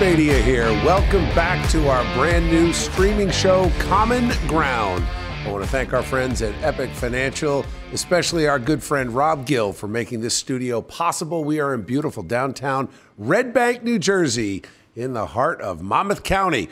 Mania here. Welcome back to our brand new streaming show, Common Ground. I want to thank our friends at Epic Financial, especially our good friend Rob Gill, for making this studio possible. We are in beautiful downtown Red Bank, New Jersey, in the heart of Monmouth County.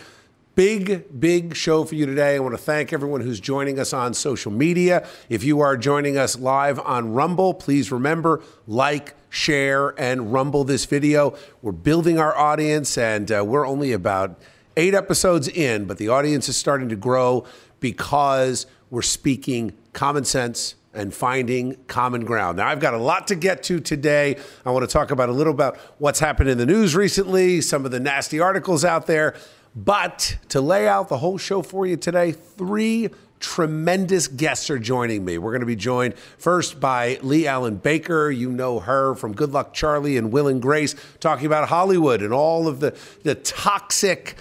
Big, big show for you today. I want to thank everyone who's joining us on social media. If you are joining us live on Rumble, please remember like, share, and rumble this video. We're building our audience, and uh, we're only about eight episodes in, but the audience is starting to grow because we're speaking common sense and finding common ground. Now, I've got a lot to get to today. I want to talk about a little about what's happened in the news recently, some of the nasty articles out there. But to lay out the whole show for you today, three tremendous guests are joining me. We're going to be joined first by Leigh-Allyn Baker. You know her from Good Luck Charlie and Will and Grace, talking about Hollywood and all of the, the toxic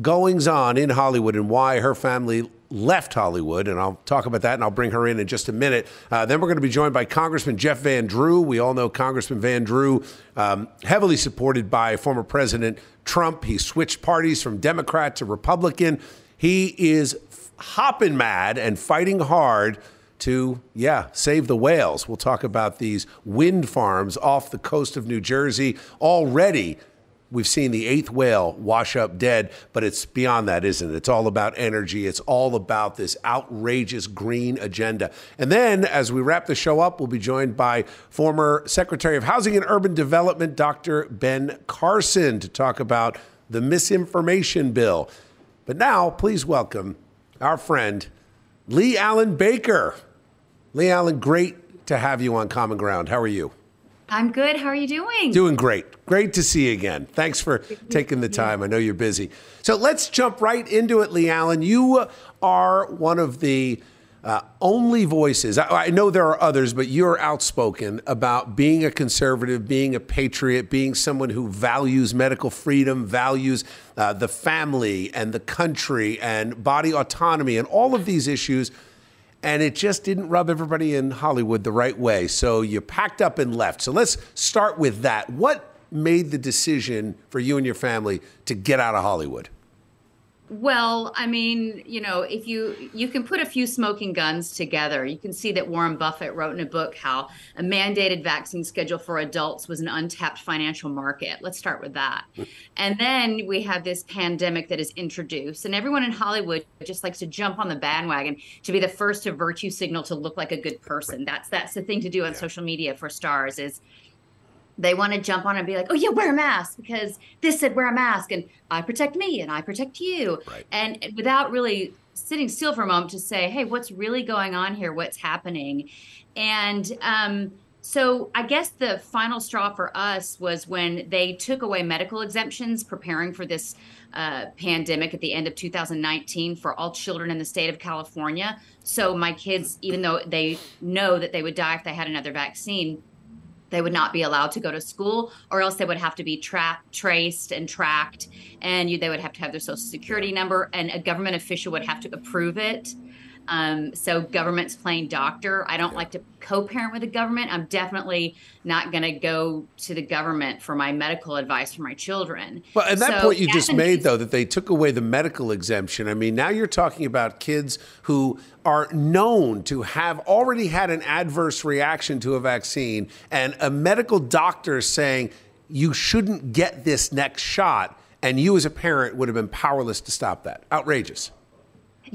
goings on in Hollywood and why her family left Hollywood, and I'll talk about that and I'll bring her in in just a minute. Uh, then we're going to be joined by Congressman Jeff Van Drew. We all know Congressman Van Drew, um, heavily supported by former President Trump. He switched parties from Democrat to Republican. He is hopping mad and fighting hard to, yeah, save the whales. We'll talk about these wind farms off the coast of New Jersey already we've seen the eighth whale wash up dead, but it's beyond that, isn't it? It's all about energy. It's all about this outrageous green agenda. And then, as we wrap the show up, we'll be joined by former Secretary of Housing and Urban Development, Dr. Ben Carson, to talk about the misinformation bill. But now, please welcome our friend, Leigh-Allyn Baker. Leigh-Allyn, great to have you on Common Ground. How are you? I'm good. How are you doing? Doing great. Great to see you again. Thanks for taking the time. I know you're busy. So let's jump right into it, Leigh-Allyn. You are one of the uh, only voices. I, I, know there are others, but you're outspoken about being a conservative, being a patriot, being someone who values medical freedom, values uh, the family and the country and body autonomy and all of these issues and it just didn't rub everybody in Hollywood the right way. So you packed up and left. So let's start with that. What made the decision for you and your family to get out of Hollywood? Well, I mean, you know, if you you can put a few smoking guns together, you can see that Warren Buffett wrote in a book how a mandated vaccine schedule for adults was an untapped financial market. Let's start with that. And then we have this pandemic that is introduced, and everyone in Hollywood just likes to jump on the bandwagon to be the first to virtue signal to look like a good person. That's that's the thing to do on yeah. social media for stars is they want to jump on and be like, oh, yeah, wear a mask because this said wear a mask and I protect me and I protect you. Right. And without really sitting still for a moment to say, hey, what's really going on here? What's happening? And um, so I guess the final straw for us was when they took away medical exemptions preparing for this uh, pandemic at the end of 2019 for all children in the state of California. So my kids, even though they know that they would die if they had another vaccine, they would not be allowed to go to school or else they would have to be tracked traced and tracked and you, they would have to have their social security number and a government official would have to approve it um, so government's playing doctor. I don't like to co-parent with the government. I'm definitely not going to go to the government for my medical advice for my children. Well, and that so, point you just made, though, that they took away the medical exemption. I mean, now you're talking about kids who are known to have already had an adverse reaction to a vaccine, and a medical doctor saying you shouldn't get this next shot, and you as a parent would have been powerless to stop that. Outrageous.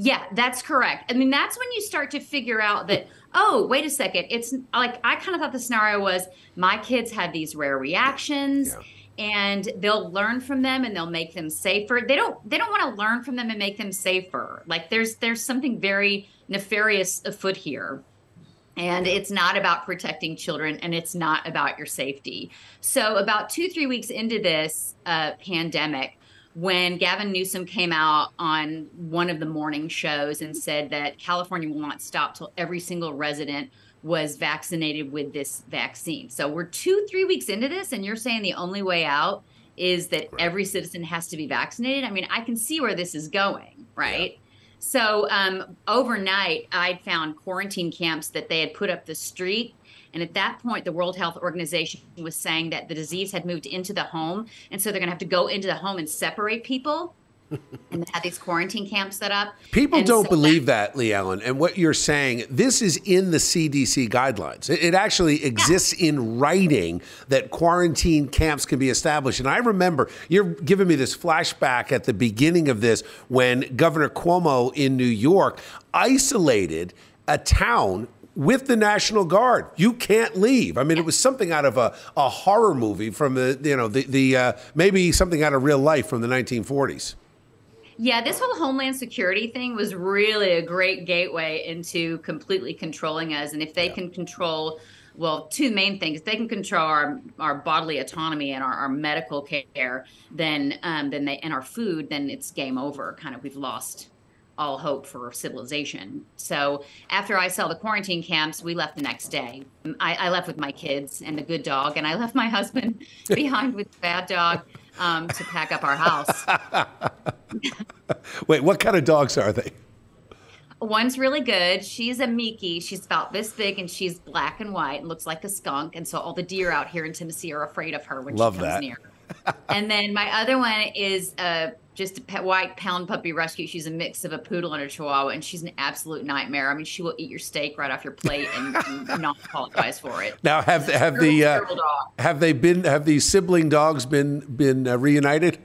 Yeah, that's correct. I mean, that's when you start to figure out that, oh, wait a second. It's like I kind of thought the scenario was my kids had these rare reactions. Yeah. And they'll learn from them, and they'll make them safer. They don't. They don't want to learn from them and make them safer. Like there's there's something very nefarious afoot here and it's not about protecting children and it's not about your safety so about two three weeks into this uh, pandemic when Gavin Newsom came out on one of the morning shows and said that California will not stop till every single resident was vaccinated with this vaccine. So we're two, three weeks into this, and you're saying the only way out is that right. every citizen has to be vaccinated. I mean, I can see where this is going, right? Yeah. So um, overnight, I'd found quarantine camps that they had put up the street And at that point, the World Health Organization was saying that the disease had moved into the home. And so they're going to have to go into the home and separate people and they have these quarantine camps set up. People And don't so believe that, Leigh-Allyn. And what you're saying, this is in the CDC guidelines. It, it actually exists in writing that quarantine camps can be established. And I remember you're giving me this flashback at the beginning of this when Governor Cuomo in New York isolated a town with the National Guard. You can't leave. I mean, it was something out of a, a horror movie from the, you know, the, the uh, maybe something out of real life from the 1940s. Yeah, this whole Homeland Security thing was really a great gateway into completely controlling us. And if they can control, well, two main things, they can control our, our bodily autonomy and our, our medical care, then um, then they and our food, then it's game over. Kind of, we've lost all hope for civilization. So after I saw the quarantine camps, we left the next day. I, I left with my kids and the good dog, and I left my husband behind with the bad dog um, to pack up our house. Wait, what kind of dogs are they? One's really good. She's a Mi-Ki. She's about this big and she's black and white and looks like a skunk. And so all the deer out here in Tennessee are afraid of her when Love she comes that. near. and then my other one is uh, just a pet white pound puppy rescue. She's a mix of a poodle and a chihuahua, and she's an absolute nightmare. I mean, she will eat your steak right off your plate and, and not apologize for it. Now, have have Terrible, the uh, have they been have these sibling dogs been been uh, reunited?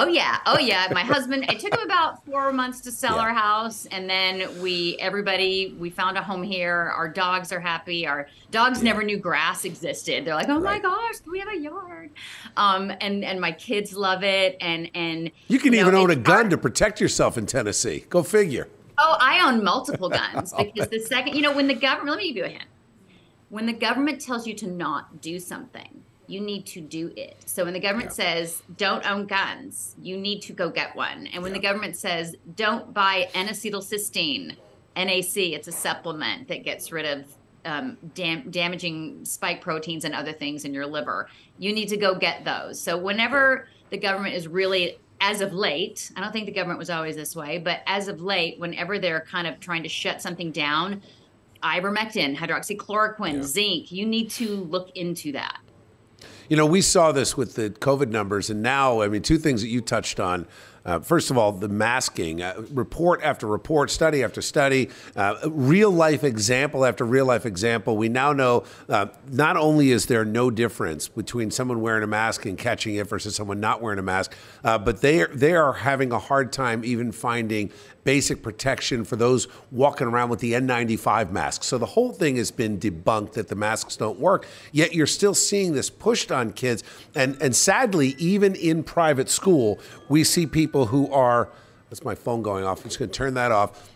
Oh yeah, oh yeah. My husband. It took him about four months to sell Yeah. our house, and then we everybody we found a home here. Our dogs are happy. Our dogs never knew grass existed. They're like, oh my gosh, we have a yard. Um, and and my kids love it. And and You can know, even own a gun to protect yourself in Tennessee. Go figure. Oh, I own multiple guns because the second, you know, when the government, let me give you a hint. When the government tells you to not do something, you need to do it. So when the government Yeah. says don't own guns, you need to go get one. And when the government says don't buy N-acetylcysteine, NAC, it's a supplement that gets rid of um, dam- damaging spike proteins and other things in your liver. You need to go get those. So whenever the government is really as of late, I don't think the government was always this way, but as of late, whenever they're kind of trying to shut something down, ivermectin, hydroxychloroquine, zinc, you need to look into that. You know, we saw this with the COVID numbers, and now, I mean, two things that you touched on. Uh, first of all, the masking, uh, report after report, study after study, uh, real life example after real life example. We now know uh, not only is there no difference between someone wearing a mask and catching it versus someone not wearing a mask, uh, but they are, they are having a hard time even finding basic protection for those walking around with the N95 masks. So the whole thing has been debunked that the masks don't work. Yet you're still seeing this pushed on kids. And, and sadly, even in private school, we see people who are, that's my phone going off. I'm just going to turn that off.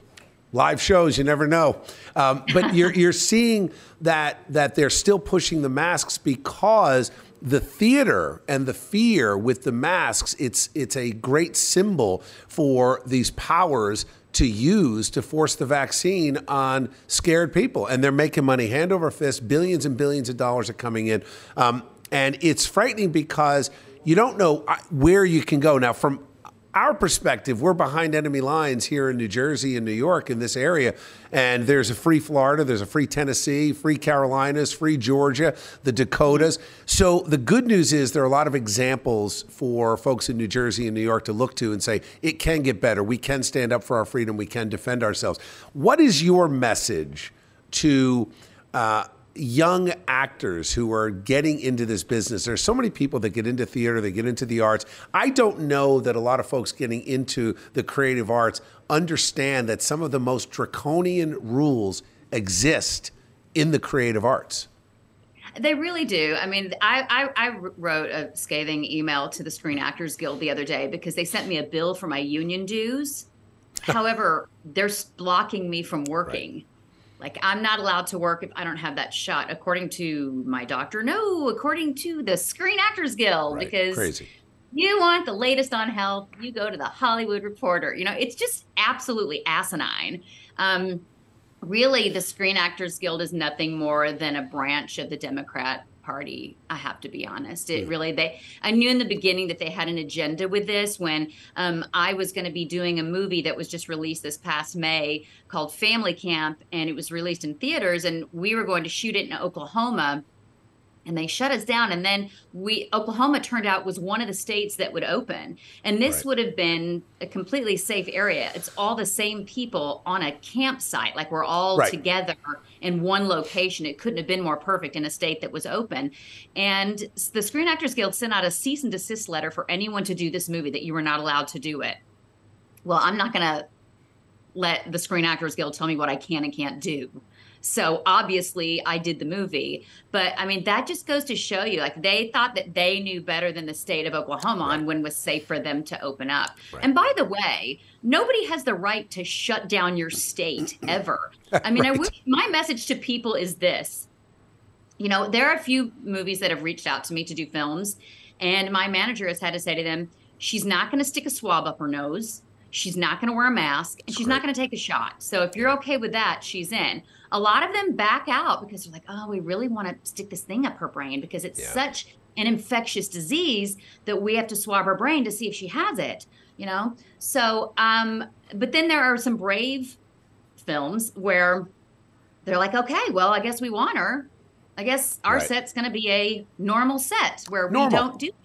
Live shows, you never know. Um, but you're, you're seeing that, that they're still pushing the masks because the theater and the fear with the masks, it's, it's a great symbol for these powers to use to force the vaccine on scared people. And they're making money hand over fist. Billions and billions of dollars are coming in. Um, and it's frightening because you don't know uh, where you can go. Now, from our perspective, we're behind enemy lines here in New Jersey and New York in this area. And there's a free Florida, there's a free Tennessee, free Carolinas, free Georgia, the Dakotas. So the good news is there are a lot of examples for folks in New Jersey and New York to look to and say, it can get better. We can stand up for our freedom. We can defend ourselves. What is your message to uh, young actors who are getting into this business. There's so many people that get into theater, they get into the arts. I don't know that a lot of folks getting into the creative arts understand that some of the most draconian rules exist in the creative arts. They really do. I mean, I, I, I wrote a scathing email to the Screen Actors Guild the other day because they sent me a bill for my union dues. However, they're blocking me from working. Like, I'm not allowed to work if I don't have that shot, according to my doctor. No, according to the Screen Actors Guild, Right. because Crazy. you want the latest on health, you go to the Hollywood Reporter. You know, it's just absolutely asinine. Um, really, the Screen Actors Guild is nothing more than a branch of the Democrat party. I have to be honest. It really they. I knew in the beginning that they had an agenda with this. When um, I was going to be doing a movie that was just released this past May called Family Camp, and it was released in theaters, and we were going to shoot it in Oklahoma and they shut us down. And then we oklahoma turned out was one of the states that would open. And this right. would have been a completely safe area. It's all the same people on a campsite like we're all right. together in one location. It couldn't have been more perfect in a state that was open. And the screen actors guild sent out a cease and desist letter for anyone to do this movie that you were not allowed to do it. Well i'm not going to let the screen actors guild tell me what i can and can't do so obviously I did the movie. But I mean, that just goes to show you like they thought that they knew better than the state of Oklahoma right. on when was safe for them to open up. Right. And by the way, nobody has the right to shut down your state ever. I mean, right. I wish my message to people is this. You know, there are a few movies that have reached out to me to do films, and my manager has had to say to them, she's not going to stick a swab up her nose. She's not going to wear a mask and she's not going to take a shot. So if you're okay with that, she's in. A lot of them back out because they're like, oh, we really want to stick this thing up her brain because it's yeah. such an infectious disease that we have to swab her brain to see if she has it, you know? So, um, but then there are some brave films where they're like, okay, well, I guess we want her. I guess our right. set's going to be a normal set where normal. we don't do that.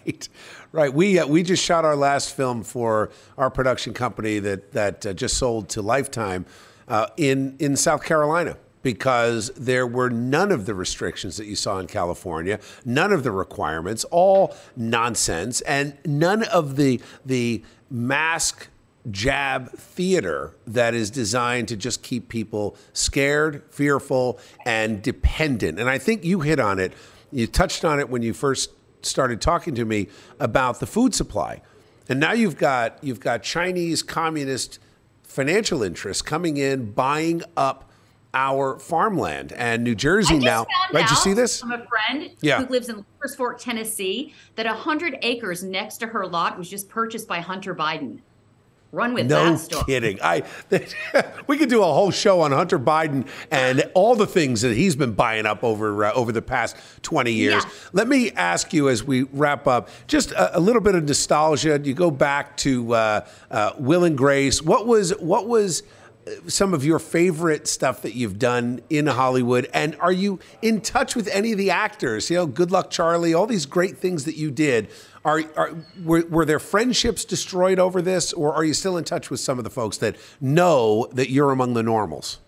Right, right. We uh, we just shot our last film for our production company that that uh, just sold to Lifetime uh, in in South Carolina because there were none of the restrictions that you saw in California, none of the requirements, all nonsense, and none of the the mask jab theater that is designed to just keep people scared, fearful, and dependent. And I think you hit on it. You touched on it when you first started talking to me about the food supply. And now you've got you've got Chinese communist financial interests coming in buying up our farmland and New Jersey now. Right, did you see this? From a friend yeah. who lives in Lover's Fork, Tennessee, that 100 acres next to her lot was just purchased by Hunter Biden. Run with no that story. kidding. I we could do a whole show on Hunter Biden and all the things that he's been buying up over uh, over the past 20 years. Yeah. Let me ask you as we wrap up just a, a little bit of nostalgia. You go back to uh, uh, Will and Grace. What was what was some of your favorite stuff that you've done in Hollywood? And are you in touch with any of the actors? You know, Good Luck Charlie, all these great things that you did. Are, are were, were there friendships destroyed over this, or are you still in touch with some of the folks that know that you're among the normals?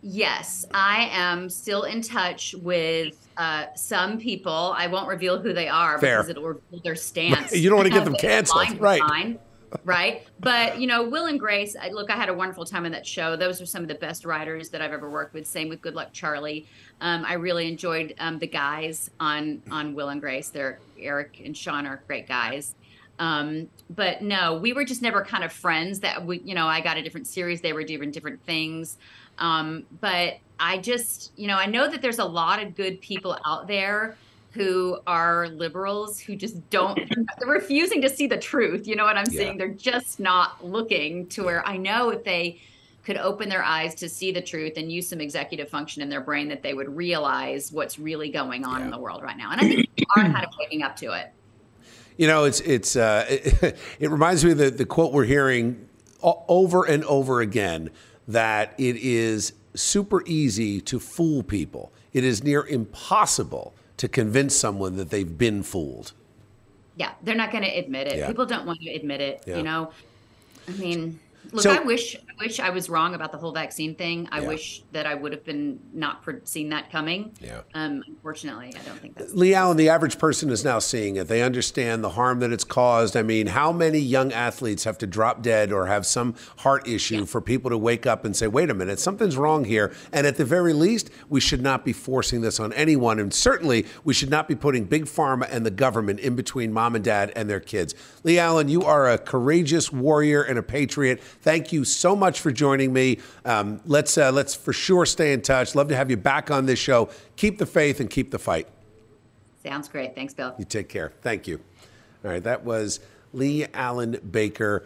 Yes, I am still in touch with uh, some people. I won't reveal who they are Fair. because it'll reveal their stance. you don't want to get them canceled, right? Right? But you know, Will and Grace. I, look, I had a wonderful time on that show. Those are some of the best writers that I've ever worked with. Same with Good Luck Charlie. Um, I really enjoyed um, the guys on on Will and Grace. They're Eric and Sean are great guys. Um, but no, we were just never kind of friends. That we, you know, I got a different series. They were doing different things. Um, but I just, you know, I know that there's a lot of good people out there who are liberals who just don't they're refusing to see the truth. You know what i'm yeah. saying? They're just not looking to where i know if they could open their eyes to see the truth and use some executive function in their brain that they would realize what's really going on yeah. in the world right now. And i think they are kind of waking up to it. You know it's it's uh, it, it reminds me of the, the quote we're hearing over and over again that it is super easy to fool people. It is near impossible to convince someone that they've been fooled. Yeah, they're not going to admit it. Yeah. People don't want to admit it. Yeah. You know, I mean, Look, so, I wish wish I was wrong about the whole vaccine thing. I yeah. wish that I would have been not seen that coming. Yeah. Um, unfortunately, I don't think that's. Leigh-Allyn, the average person is now seeing it. They understand the harm that it's caused. I mean, how many young athletes have to drop dead or have some heart issue yeah. for people to wake up and say, "Wait a minute, something's wrong here." And at the very least, we should not be forcing this on anyone, and certainly we should not be putting big pharma and the government in between mom and dad and their kids. Leigh-Allyn, you are a courageous warrior and a patriot. Thank you so much for joining me. Um, let's uh, let's for sure stay in touch. Love to have you back on this show. Keep the faith and keep the fight. Sounds great. Thanks, Bill. You take care. Thank you. All right, that was Leigh-Allyn Baker.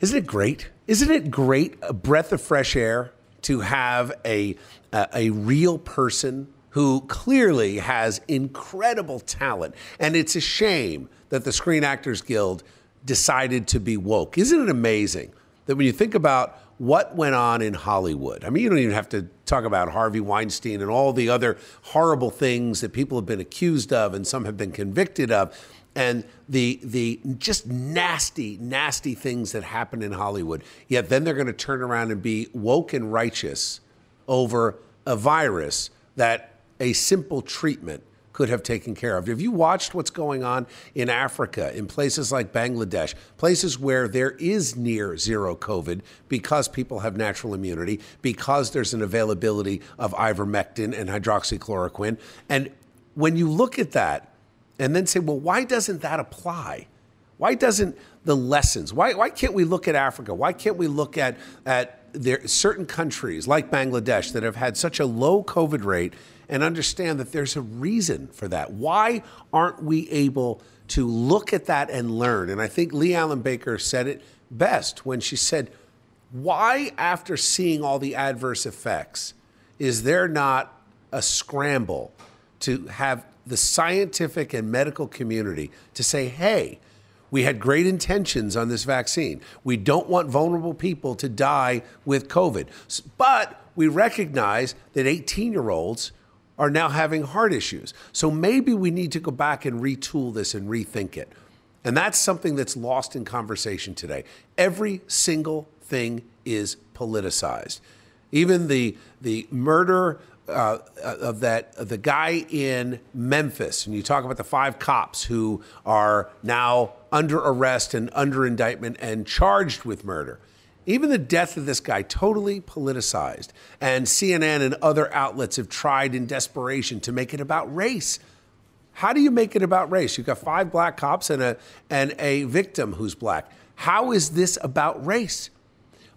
Isn't it great? Isn't it great? A breath of fresh air to have a a, a real person who clearly has incredible talent. And it's a shame that the Screen Actors Guild decided to be woke. Isn't it amazing that when you think about what went on in Hollywood, I mean, you don't even have to talk about Harvey Weinstein and all the other horrible things that people have been accused of and some have been convicted of. And the the just nasty, nasty things that happen in Hollywood. Yet then they're going to turn around and be woke and righteous over a virus that a simple treatment could have taken care of. Have you watched what's going on in Africa, in places like Bangladesh, places where there is near zero COVID because people have natural immunity, because there's an availability of ivermectin and hydroxychloroquine? And when you look at that and then say, well, why doesn't that apply? Why doesn't the lessons, why, why can't we look at Africa? Why can't we look at, at there, certain countries like Bangladesh that have had such a low COVID rate and understand that there's a reason for that. Why aren't we able to look at that and learn? And I think Leigh-Allyn Baker said it best when she said, Why, after seeing all the adverse effects, is there not a scramble to have the scientific and medical community to say, hey, we had great intentions on this vaccine. We don't want vulnerable people to die with COVID. But we recognize that 18 year olds are now having heart issues. So maybe we need to go back and retool this and rethink it. And that's something that's lost in conversation today. Every single thing is politicized. Even the the murder uh, of that of the guy in Memphis, and you talk about the five cops who are now under arrest and under indictment and charged with murder. Even the death of this guy, totally politicized. And CNN and other outlets have tried in desperation to make it about race. How do you make it about race? You've got five black cops and a, and a victim who's black. How is this about race?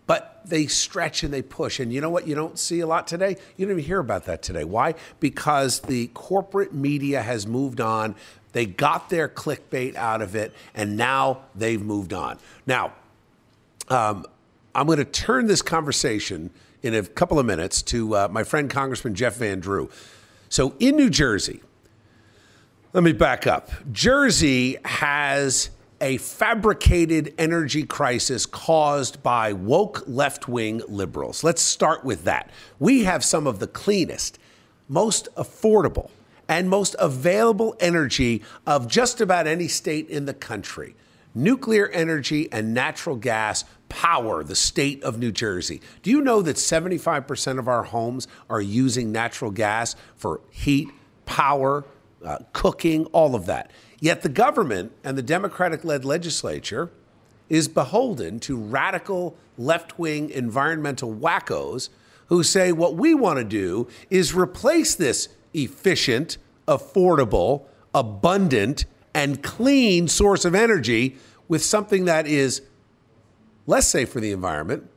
But they stretch and they push. And you know what you don't see a lot today? You don't even hear about that today. Why? Because the corporate media has moved on. They got their clickbait out of it, and now they've moved on. Now, um, I'm going to turn this conversation in a couple of minutes to uh, my friend Congressman Jeff Van Drew. So in New Jersey, let me back up. Jersey has a fabricated energy crisis caused by woke left wing liberals. Let's start with that. We have some of the cleanest, most affordable, and most available energy of just about any state in the country nuclear energy and natural gas power the state of New Jersey. Do you know that 75% of our homes are using natural gas for heat, power, uh, cooking, all of that? Yet the government and the Democratic led legislature is beholden to radical left wing environmental wackos who say what we want to do is replace this efficient, affordable, abundant, and clean source of energy with something that is less safe for the environment,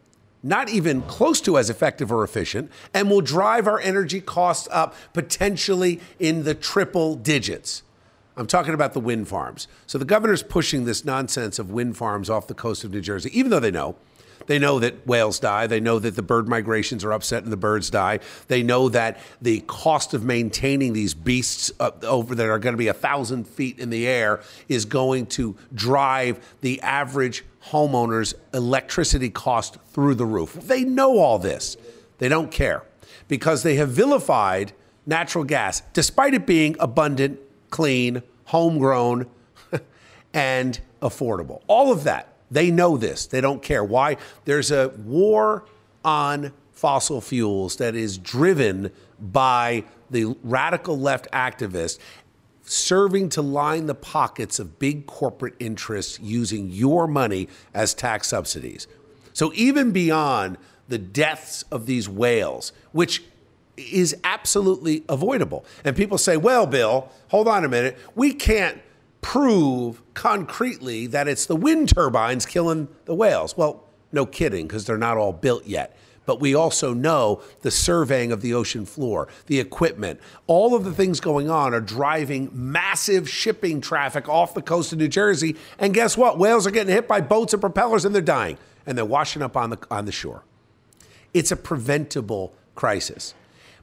not even close to as effective or efficient, and will drive our energy costs up potentially in the triple digits. I'm talking about the wind farms. So the governor's pushing this nonsense of wind farms off the coast of New Jersey, even though they know they know that whales die. They know that the bird migrations are upset and the birds die. They know that the cost of maintaining these beasts over that are going to be a thousand feet in the air is going to drive the average homeowner's electricity cost through the roof. They know all this. They don't care because they have vilified natural gas, despite it being abundant, clean, homegrown, and affordable. All of that they know this. They don't care. Why? There's a war on fossil fuels that is driven by the radical left activists serving to line the pockets of big corporate interests using your money as tax subsidies. So even beyond the deaths of these whales, which is absolutely avoidable. And people say, well, Bill, hold on a minute. We can't prove concretely that it's the wind turbines killing the whales. Well, no kidding, because they're not all built yet. But we also know the surveying of the ocean floor, the equipment, all of the things going on are driving massive shipping traffic off the coast of New Jersey. And guess what? Whales are getting hit by boats and propellers and they're dying and they're washing up on the, on the shore. It's a preventable crisis.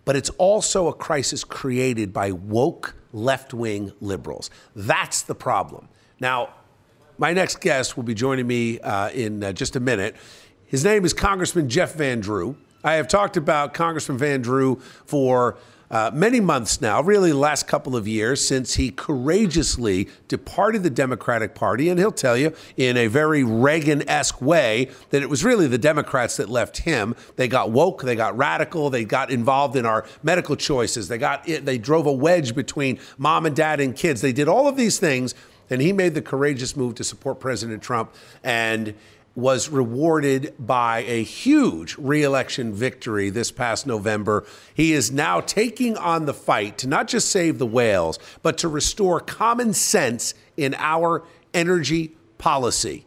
but it's also a crisis created by woke left wing liberals. That's the problem. Now, my next guest will be joining me uh, in uh, just a minute. His name is Congressman Jeff Van Drew. I have talked about Congressman Van Drew for uh, many months now, really the last couple of years, since he courageously departed the Democratic Party. And he'll tell you in a very Reagan esque way that it was really the Democrats that left him. They got woke, they got radical, they got involved in our medical choices, they, got, they drove a wedge between mom and dad and kids. They did all of these things. And he made the courageous move to support President Trump. And was rewarded by a huge reelection victory this past November. He is now taking on the fight to not just save the whales, but to restore common sense in our energy policy.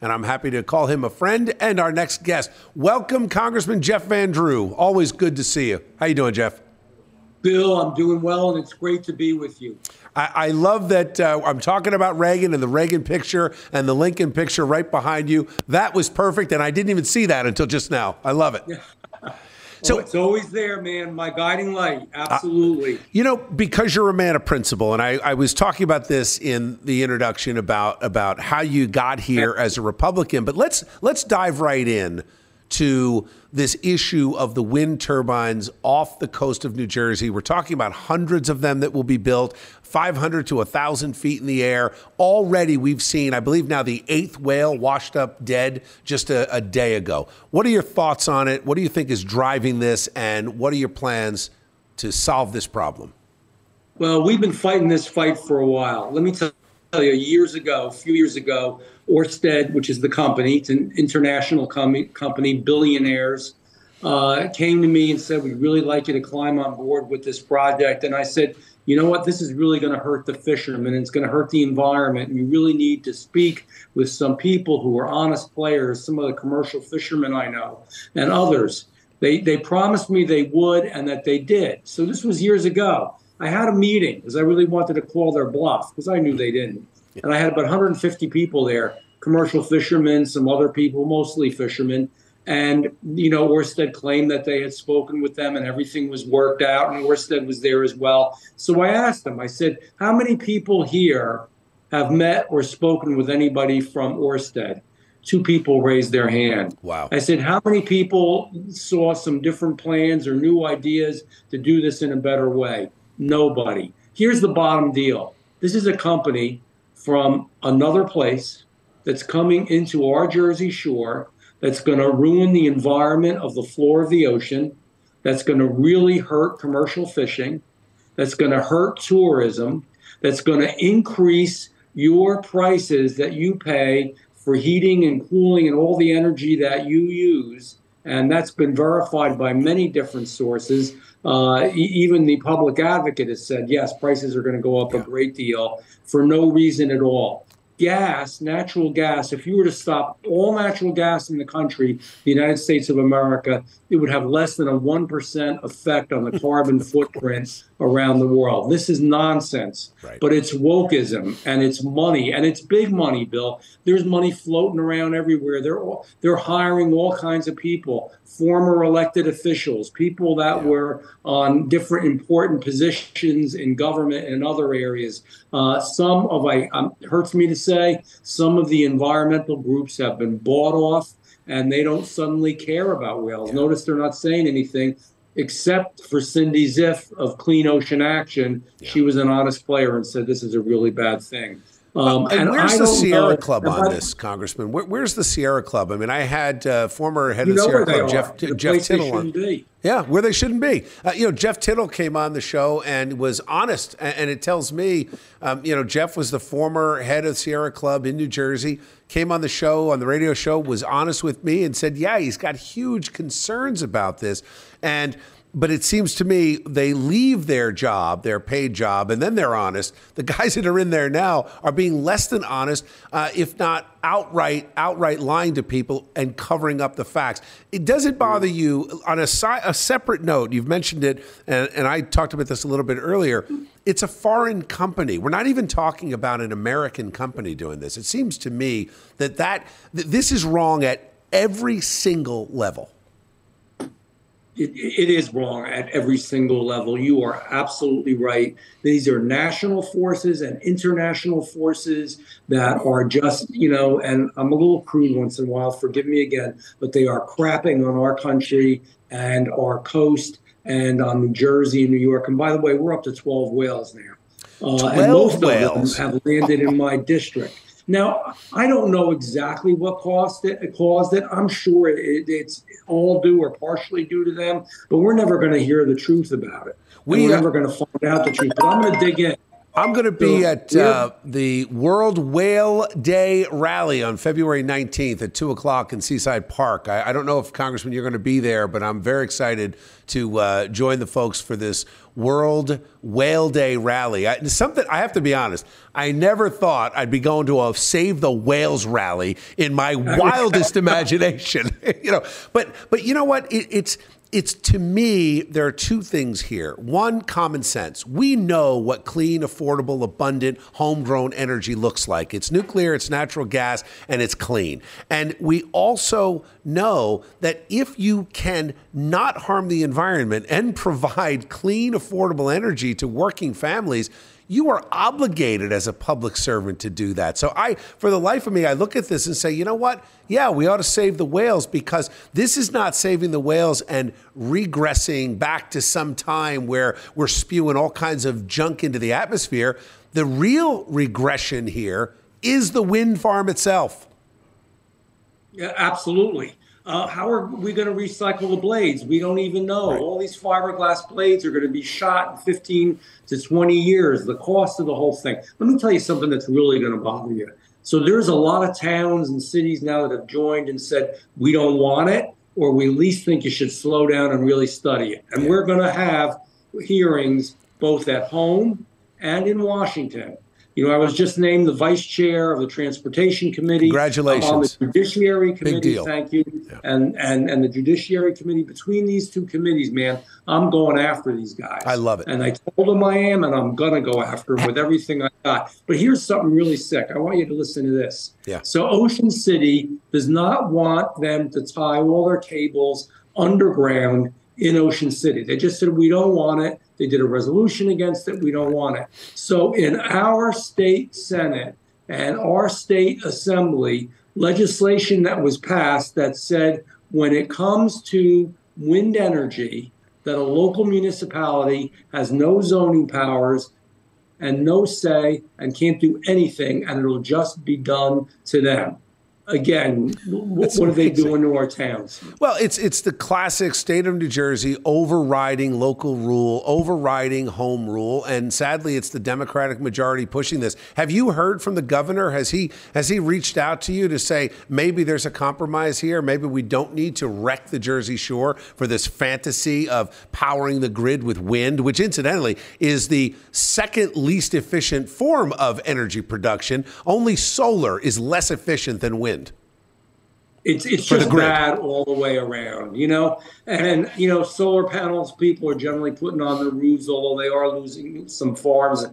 And I'm happy to call him a friend and our next guest. Welcome, Congressman Jeff Van Drew. Always good to see you. How you doing, Jeff? Bill, I'm doing well, and it's great to be with you. I, I love that uh, I'm talking about Reagan and the Reagan picture and the Lincoln picture right behind you. That was perfect, and I didn't even see that until just now. I love it. So oh, it's always there, man. My guiding light. Absolutely. Uh, you know, because you're a man of principle, and I, I, was talking about this in the introduction about about how you got here as a Republican. But let's let's dive right in to this issue of the wind turbines off the coast of New Jersey. We're talking about hundreds of them that will be built, 500 to 1,000 feet in the air. Already, we've seen, I believe now, the eighth whale washed up dead just a, a day ago. What are your thoughts on it? What do you think is driving this? And what are your plans to solve this problem? Well, we've been fighting this fight for a while. Let me tell you, years ago, a few years ago, Orsted, which is the company, it's an international com- company, billionaires, uh, came to me and said, We'd really like you to climb on board with this project. And I said, You know what? This is really going to hurt the fishermen. It's going to hurt the environment. You really need to speak with some people who are honest players, some of the commercial fishermen I know, and others. They, they promised me they would and that they did. So this was years ago. I had a meeting because I really wanted to call their bluff because I knew they didn't and I had about 150 people there, commercial fishermen, some other people, mostly fishermen. And, you know, Orsted claimed that they had spoken with them and everything was worked out, and Orsted was there as well. So I asked them, I said, how many people here have met or spoken with anybody from Orsted? Two people raised their hand. Wow. I said, how many people saw some different plans or new ideas to do this in a better way? Nobody. Here's the bottom deal this is a company from another place that's coming into our Jersey shore that's going to ruin the environment of the floor of the ocean, that's going to really hurt commercial fishing, that's going to hurt tourism, that's going to increase your prices that you pay for heating and cooling and all the energy that you use. And that's been verified by many different sources. Uh, even the public advocate has said, yes, prices are going to go up a great deal for no reason at all gas, natural gas, if you were to stop all natural gas in the country, the United States of America, it would have less than a 1% effect on the carbon footprint around the world. This is nonsense, right. but it's wokeism and it's money and it's big money, Bill. There's money floating around everywhere. They're all, they're hiring all kinds of people, former elected officials, people that yeah. were on different important positions in government and other areas. Uh, some of I um, hurts me to say some of the environmental groups have been bought off and they don't suddenly care about whales. Yeah. Notice they're not saying anything except for Cindy Zipf of Clean Ocean Action. Yeah. She was an honest player and said this is a really bad thing. Um, and, and, where's the Sierra Club on I, this, Congressman? Where, where's the Sierra Club? I mean, I had uh, former head of the Sierra Club, Jeff, Jeff Tittel on. Be. Yeah, where they shouldn't be. Uh, you know, Jeff Tittel came on the show and was honest, and, and it tells me, um, you know, Jeff was the former head of Sierra Club in New Jersey. Came on the show on the radio show, was honest with me, and said, "Yeah, he's got huge concerns about this." And but it seems to me they leave their job, their paid job, and then they're honest. The guys that are in there now are being less than honest, uh, if not outright outright lying to people and covering up the facts. It doesn't bother you on a, si- a separate note. You've mentioned it, and, and I talked about this a little bit earlier. It's a foreign company. We're not even talking about an American company doing this. It seems to me that that, that this is wrong at every single level. It, it is wrong at every single level. You are absolutely right. These are national forces and international forces that are just, you know, and I'm a little crude once in a while, forgive me again, but they are crapping on our country and our coast and on New Jersey and New York. And by the way, we're up to 12 whales now. Uh, and most whales. of them have landed in my district. Now, I don't know exactly what caused it. Caused it. I'm sure it, it's all due or partially due to them, but we're never going to hear the truth about it. We, are uh, never going to find out the truth. But I'm going to dig in. I'm going to be at uh, the World Whale Day rally on February 19th at 2 o'clock in Seaside Park. I, I don't know if, Congressman, you're going to be there, but I'm very excited to uh, join the folks for this World Whale Day rally. I, something I have to be honest, I never thought I'd be going to a Save the Whales rally in my wildest imagination. you know, but but you know what? It, it's it's to me, there are two things here. One, common sense. We know what clean, affordable, abundant, homegrown energy looks like. It's nuclear, it's natural gas, and it's clean. And we also know that if you can not harm the environment and provide clean, affordable energy to working families, you are obligated as a public servant to do that. So I, for the life of me, I look at this and say, you know what? Yeah, we ought to save the whales because this is not saving the whales and regressing back to some time where we're spewing all kinds of junk into the atmosphere. The real regression here is the wind farm itself. Yeah, absolutely. Uh, how are we going to recycle the blades? We don't even know. Right. All these fiberglass blades are going to be shot in 15 to 20 years. The cost of the whole thing. Let me tell you something that's really going to bother you. So there's a lot of towns and cities now that have joined and said we don't want it, or we at least think you should slow down and really study it. And we're going to have hearings both at home and in Washington you know, I was just named the vice chair of the Transportation Committee. Congratulations. On the Judiciary Committee. Big deal. Thank you. Yeah. And, and, and the Judiciary Committee, between these two committees, man, I'm going after these guys. I love it. And I told them I am, and I'm going to go after them with everything I got. But here's something really sick. I want you to listen to this. Yeah. So Ocean City does not want them to tie all their cables underground in Ocean City. They just said, we don't want it. They did a resolution against it. We don't want it. So in our state Senate and our state assembly, legislation that was passed that said when it comes to wind energy, that a local municipality has no zoning powers and no say and can't do anything, and it'll just be done to them again, what, what are they doing to our towns? Well, it's it's the classic state of New Jersey overriding local rule, overriding home rule, and sadly, it's the Democratic majority pushing this. Have you heard from the governor? Has he has he reached out to you to say maybe there's a compromise here? Maybe we don't need to wreck the Jersey Shore for this fantasy of powering the grid with wind, which incidentally is the second least efficient form of energy production. Only solar is less efficient than wind. It's it's just bad all the way around, you know. And you know, solar panels people are generally putting on their roofs, although they are losing some farms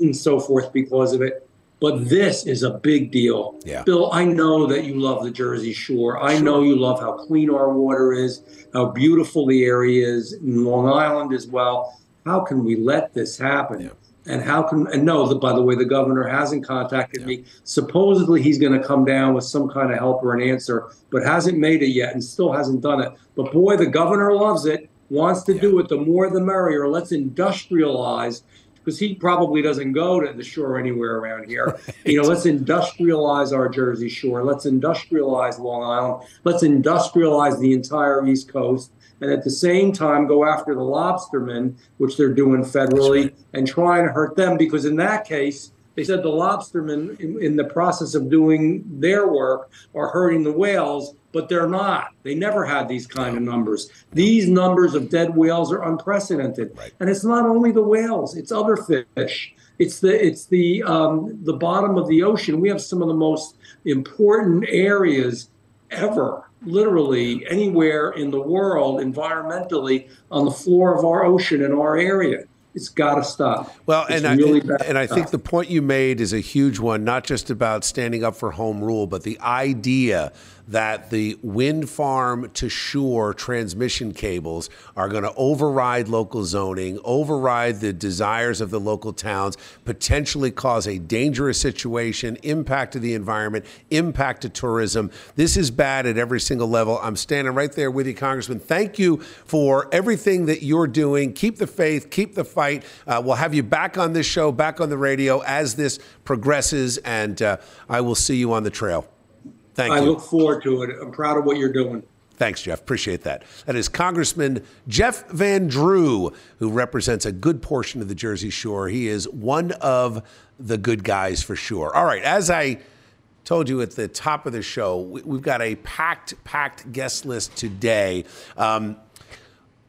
and so forth because of it. But this is a big deal. Yeah. Bill, I know that you love the Jersey Shore. I sure. know you love how clean our water is, how beautiful the area is, in Long Island as well. How can we let this happen? Yeah. And how can and no, the, by the way, the governor hasn't contacted yeah. me. Supposedly he's going to come down with some kind of help or an answer, but hasn't made it yet and still hasn't done it. But boy, the governor loves it, wants to yeah. do it. The more the merrier. Let's industrialize because he probably doesn't go to the shore anywhere around here. Right. You know, let's industrialize our Jersey Shore. Let's industrialize Long Island. Let's industrialize the entire East Coast and at the same time go after the lobstermen, which they're doing federally, right. and trying to hurt them because in that case, they said the lobstermen, in, in, the process of doing their work, are hurting the whales, but they're not. They never had these kind of numbers. These numbers of dead whales are unprecedented, right. and it's not only the whales; it's other fish. It's the it's the um, the bottom of the ocean. We have some of the most important areas ever literally anywhere in the world environmentally on the floor of our ocean in our area. It's got to stop. Well, it's and really I, and I think the point you made is a huge one, not just about standing up for home rule, but the idea that the wind farm to shore transmission cables are going to override local zoning, override the desires of the local towns, potentially cause a dangerous situation, impact to the environment, impact to tourism. This is bad at every single level. I'm standing right there with you, Congressman. Thank you for everything that you're doing. Keep the faith, keep the fight. Uh, we'll have you back on this show, back on the radio as this progresses, and uh, I will see you on the trail. Thank I you. look forward to it. I'm proud of what you're doing. Thanks, Jeff. Appreciate that. That is Congressman Jeff Van Drew, who represents a good portion of the Jersey Shore. He is one of the good guys for sure. All right, as I told you at the top of the show, we've got a packed, packed guest list today. Um,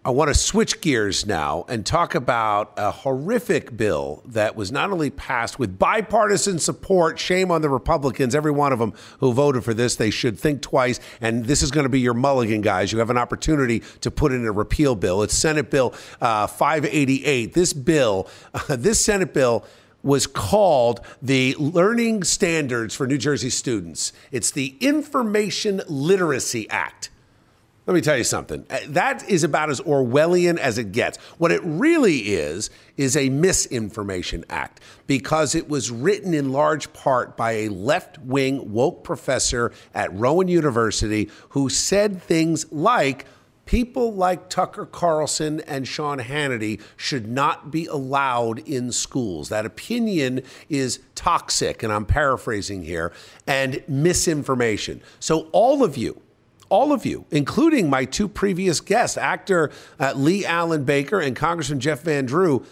I want to switch gears now and talk about a horrific bill that was not only passed with bipartisan support, shame on the Republicans, every one of them who voted for this, they should think twice. And this is going to be your mulligan, guys. You have an opportunity to put in a repeal bill. It's Senate Bill uh, 588. This bill, uh, this Senate bill, was called the Learning Standards for New Jersey Students. It's the Information Literacy Act. Let me tell you something. Uh, that is about as Orwellian as it gets. What it really is, is a misinformation act because it was written in large part by a left wing woke professor at Rowan University who said things like, people like Tucker Carlson and Sean Hannity should not be allowed in schools. That opinion is toxic, and I'm paraphrasing here, and misinformation. So, all of you, all of you, including my two previous guests, actor uh, Leigh-Allyn Baker and Congressman Jeff Van Drew,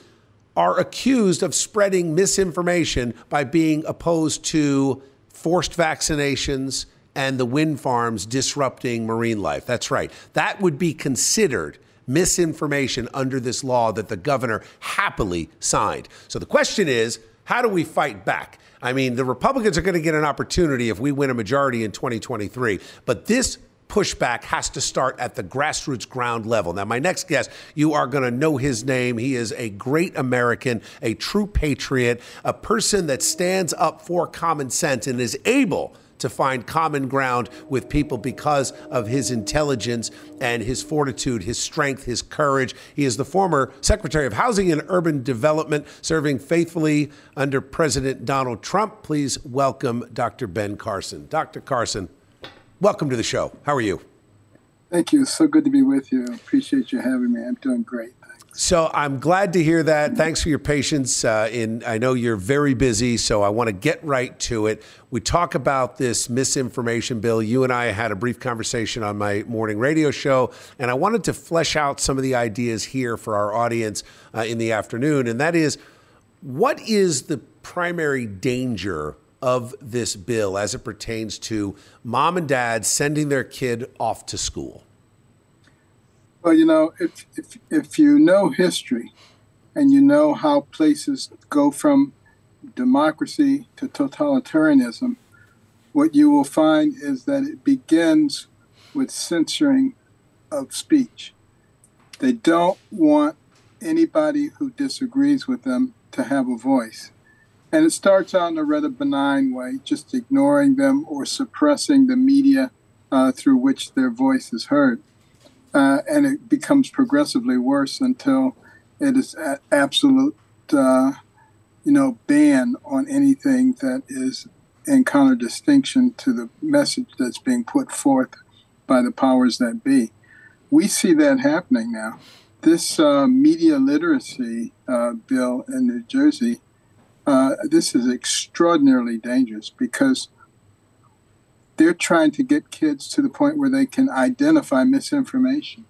are accused of spreading misinformation by being opposed to forced vaccinations and the wind farms disrupting marine life. That's right. That would be considered misinformation under this law that the governor happily signed. So the question is, how do we fight back? I mean, the Republicans are going to get an opportunity if we win a majority in 2023, but this pushback has to start at the grassroots ground level. Now, my next guest, you are going to know his name. He is a great American, a true patriot, a person that stands up for common sense and is able to find common ground with people because of his intelligence and his fortitude, his strength, his courage. He is the former Secretary of Housing and Urban Development, serving faithfully under President Donald Trump. Please welcome Dr. Ben Carson. Dr. Carson, welcome to the show. How are you? Thank you. It's so good to be with you. Appreciate you having me. I'm doing great. So I'm glad to hear that. Thanks for your patience. Uh, in I know you're very busy, so I want to get right to it. We talk about this misinformation bill. You and I had a brief conversation on my morning radio show, and I wanted to flesh out some of the ideas here for our audience uh, in the afternoon. And that is, what is the primary danger of this bill as it pertains to mom and dad sending their kid off to school? Well, you know, if, if, if you know history and you know how places go from democracy to totalitarianism, what you will find is that it begins with censoring of speech. They don't want anybody who disagrees with them to have a voice. And it starts out in a rather benign way, just ignoring them or suppressing the media uh, through which their voice is heard uh, and it becomes progressively worse until it is absolute, uh, you know, ban on anything that is in contradistinction to the message that's being put forth by the powers that be. We see that happening now. This uh, media literacy uh, bill in New Jersey, uh, this is extraordinarily dangerous because they're trying to get kids to the point where they can identify misinformation.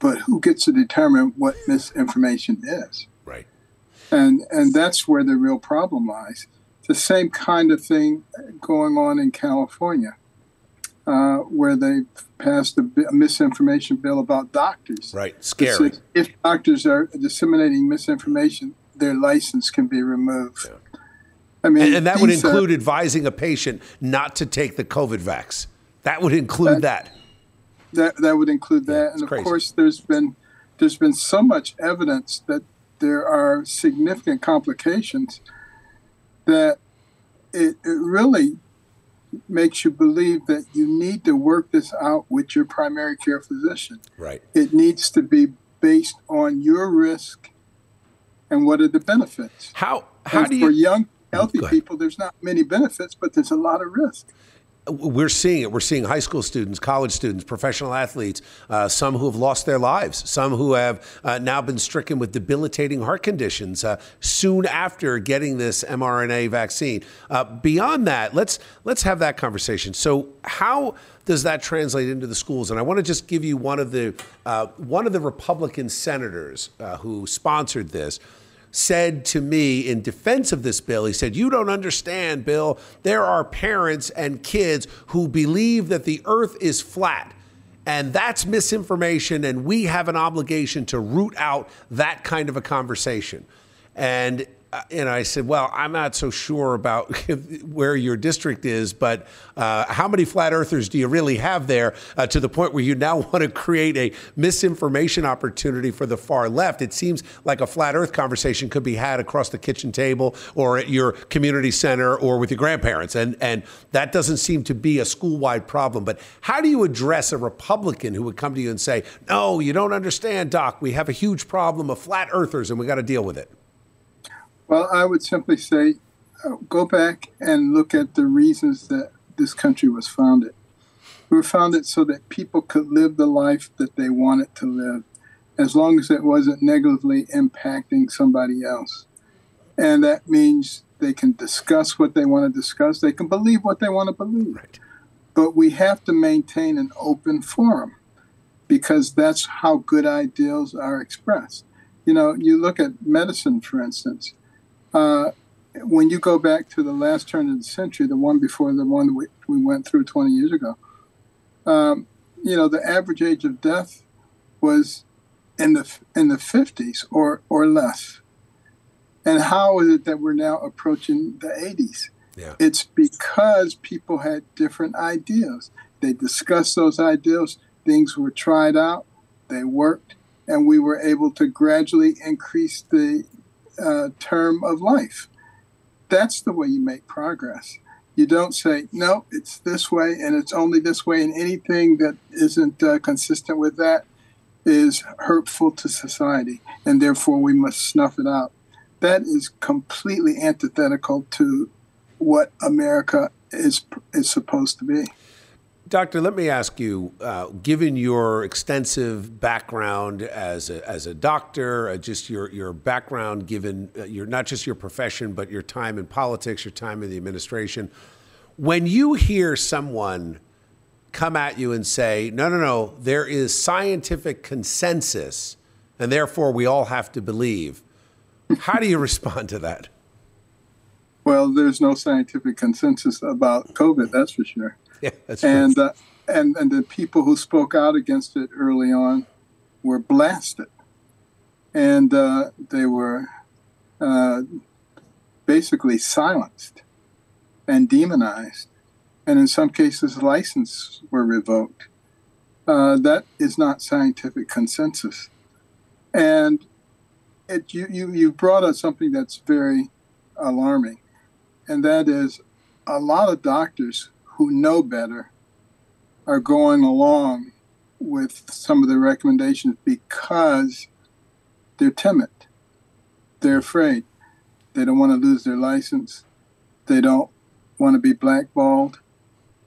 But who gets to determine what misinformation is? Right. And and that's where the real problem lies. The same kind of thing going on in California, uh, where they passed a, a, misinformation bill about doctors. Right. Scary. If doctors are disseminating misinformation, their license can be removed. Yeah. I mean, and, and that would include uh, advising a patient not to take the COVID vax. That would include that. That that would include that, yeah, and of crazy. course, there's been there's been so much evidence that there are significant complications that it, it really makes you believe that you need to work this out with your primary care physician. Right. It needs to be based on your risk and what are the benefits. How how and do you for young healthy people there's not many benefits but there's a lot of risk we're seeing it. We're seeing high school students, college students, professional athletes, uh, some who have lost their lives, some who have uh, now been stricken with debilitating heart conditions uh, soon after getting this mRNA vaccine. Uh, beyond that, let's let's have that conversation. So, how does that translate into the schools? And I want to just give you one of the uh, one of the Republican senators uh, who sponsored this said to me in defense of this bill, he said, You don't understand, Bill. There are parents and kids who believe that the earth is flat. And that's misinformation, and we have an obligation to root out that kind of a conversation. And and I said, well, I'm not so sure about where your district is, but uh, how many flat earthers do you really have there uh, to the point where you now want to create a misinformation opportunity for the far left? It seems like a flat earth conversation could be had across the kitchen table or at your community center or with your grandparents. And, and that doesn't seem to be a school wide problem. But how do you address a Republican who would come to you and say, no, you don't understand, Doc, we have a huge problem of flat earthers and we got to deal with it? Well, I would simply say uh, go back and look at the reasons that this country was founded. We were founded so that people could live the life that they wanted to live, as long as it wasn't negatively impacting somebody else. And that means they can discuss what they want to discuss, they can believe what they want to believe. Right. But we have to maintain an open forum because that's how good ideals are expressed. You know, you look at medicine, for instance uh, when you go back to the last turn of the century, the one before the one we, we went through 20 years ago, um, you know, the average age of death was in the in the 50s or or less. And how is it that we're now approaching the 80s? Yeah. It's because people had different ideas. They discussed those ideas. Things were tried out. They worked, and we were able to gradually increase the uh, term of life. That's the way you make progress. You don't say, no, it's this way and it's only this way, and anything that isn't uh, consistent with that is hurtful to society, and therefore we must snuff it out. That is completely antithetical to what America is is supposed to be. Doctor, let me ask you, uh, given your extensive background as a, as a doctor, uh, just your, your background, given uh, your, not just your profession, but your time in politics, your time in the administration, when you hear someone come at you and say, no, no, no, there is scientific consensus, and therefore we all have to believe, how do you respond to that? Well, there's no scientific consensus about COVID, that's for sure. That's and uh, and and the people who spoke out against it early on were blasted, and uh, they were uh, basically silenced and demonized, and in some cases, licenses were revoked. Uh, that is not scientific consensus, and it you you you brought up something that's very alarming, and that is a lot of doctors who know better are going along with some of the recommendations because they're timid. They're afraid. They don't want to lose their license. They don't want to be blackballed.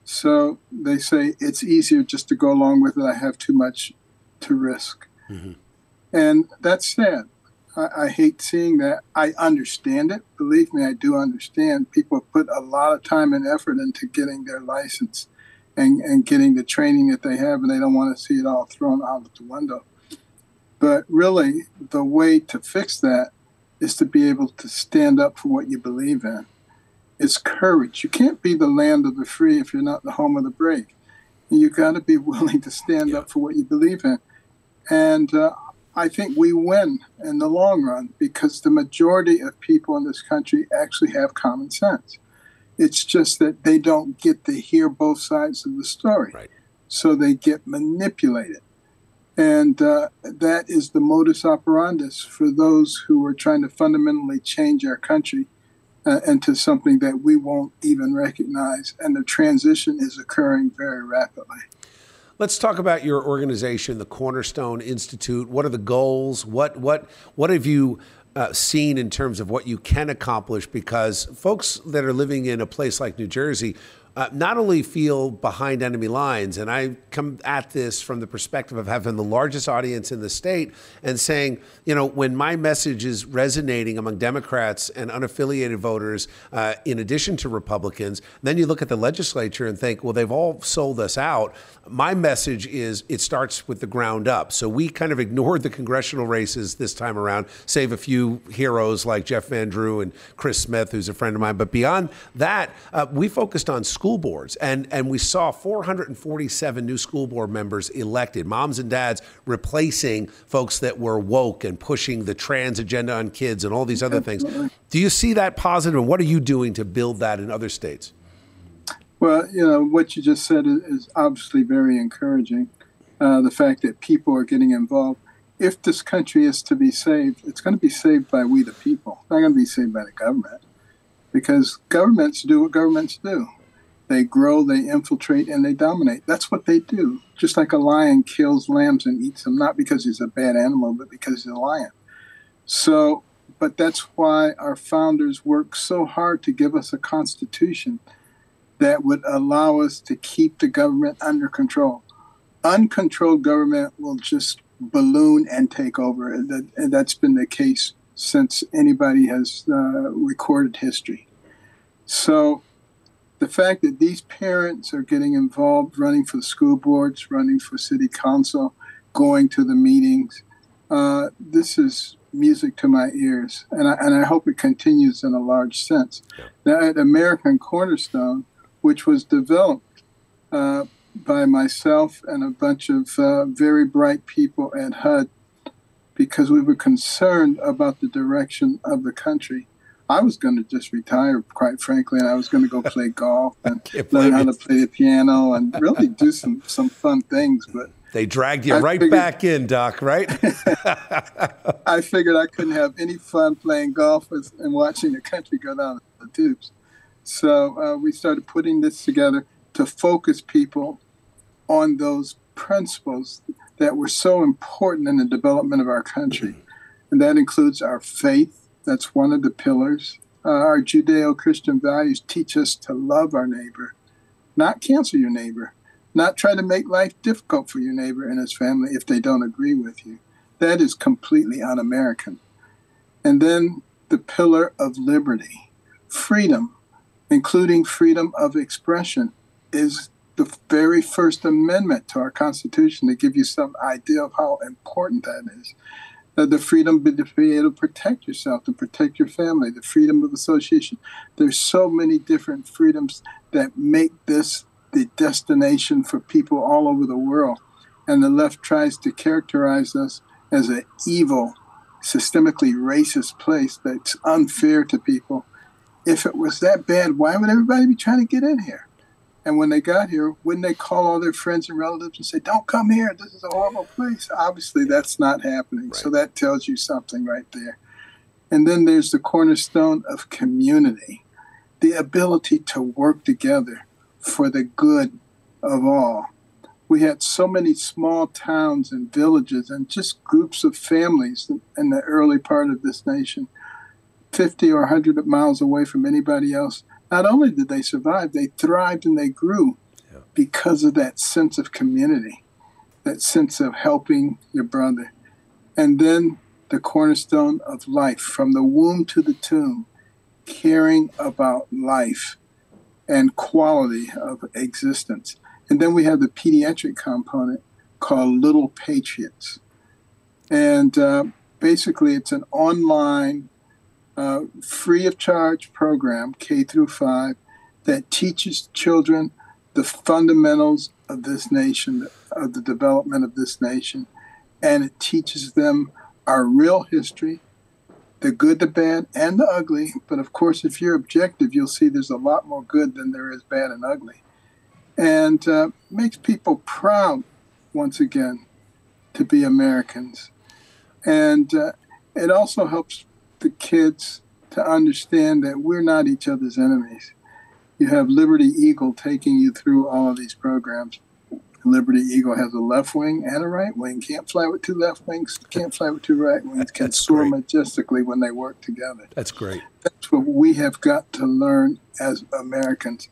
So they say it's easier just to go along with it. I have too much to risk. Mm-hmm. And that's sad. I, I, hate seeing that. I understand it. Believe me, I do understand. People put a lot of time and effort into getting their license and, and getting the training that they have, and they don't want to see it all thrown out the window. But really, the way to fix that is to be able to stand up for what you believe in. It's courage. You can't be the land of the free if you're not the home of the brave. You got to be willing to stand yeah. up for what you believe in. And uh, I think we win in the long run because the majority of people in this country actually have common sense. It's just that they don't get to hear both sides of the story. Right. So they get manipulated. And uh, that is the modus operandi for those who are trying to fundamentally change our country uh, into something that we won't even recognize. And the transition is occurring very rapidly. Let's talk about your organization, the Cornerstone Institute. What are the goals? What what what have you uh, seen in terms of what you can accomplish? Because folks that are living in a place like New Jersey uh, not only feel behind enemy lines, and I come at this from the perspective of having the largest audience in the state and saying, you know, when my message is resonating among Democrats and unaffiliated voters, uh, in addition to Republicans, then you look at the legislature and think, well, they've all sold us out. My message is it starts with the ground up. So we kind of ignored the congressional races this time around, save a few heroes like Jeff Van Drew and Chris Smith, who's a friend of mine. But beyond that, uh, we focused on school school boards. And, and we saw 447 new school board members elected, moms and dads replacing folks that were woke and pushing the trans agenda on kids and all these other things. Do you see that positive, and what are you doing to build that in other states? Well, you know, what you just said is obviously very encouraging. Uh, the fact that people are getting involved. If this country is to be saved, it's going to be saved by we the people. It's not going to be saved by the government because governments do what governments do. They grow, they infiltrate, and they dominate. That's what they do. Just like a lion kills lambs and eats them, not because he's a bad animal, but because he's a lion. So, but that's why our founders worked so hard to give us a constitution that would allow us to keep the government under control. Uncontrolled government will just balloon and take over. And that's been the case since anybody has uh, recorded history. So the fact that these parents are getting involved, running for school boards, running for city council, going to the meetings, uh, this is music to my ears, and I, and I hope it continues in a large sense. Now, at American Cornerstone, which was developed uh, by myself and a bunch of uh, very bright people at HUD, because we were concerned about the direction of the country I was going to just retire, quite frankly, and I was going to go play golf and learn how to play the piano and really do some some fun things. But they dragged you I right figured, back in, Doc. Right? I figured I couldn't have any fun playing golf and watching the country go down the tubes. So uh, we started putting this together to focus people on those principles that were so important in the development of our country, and that includes our faith that's one of the pillars. Uh, our Judeo Christian values teach us to love our neighbor, not cancel your neighbor, not try to make life difficult for your neighbor and his family if they don't agree with you. That is completely un American. And then the pillar of liberty, freedom, including freedom of expression, is the very first amendment to our Constitution to give you some idea of how important that is uh, the freedom to be able to protect yourself, to protect your family, the freedom of association. There's so many different freedoms that make this the destination for people all over the world. And the left tries to characterize us as an evil, systemically racist place that's unfair to people. If it was that bad, why would everybody be trying to get in here? And when they got here, wouldn't they call all their friends and relatives and say, "Don't come here. This is a horrible place." Obviously, that's not happening. Right. So that tells you something right there. And then there's the cornerstone of community, the ability to work together for the good of all. We had so many small towns and villages and just groups of families in the early part of this nation, 50 or 100 miles away from anybody else not only did they survive, they thrived and they grew yeah. because of that sense of community, that sense of helping your brother. And then the cornerstone of life, from the womb to the tomb, caring about life and quality of existence. And then we have the pediatric component called Little Patriots. And uh, basically, it's an online uh, free of charge program, K through five, that teaches children the fundamentals of this nation, of the development of this nation. And it teaches them our real history, the good, the bad, and the ugly. But of course, if you're objective, you'll see there's a lot more good than there is bad and ugly. And uh, makes people proud, once again, to be Americans. And uh, it also helps the kids to understand that we're not each other's enemies. You have Liberty Eagle taking you through all of these programs. Liberty Eagle has a left wing and a right wing. Can't fly with two left wings, can't fly with two right wings, can soar great. majestically when they work together. That's great. That's what we have got to learn as Americans.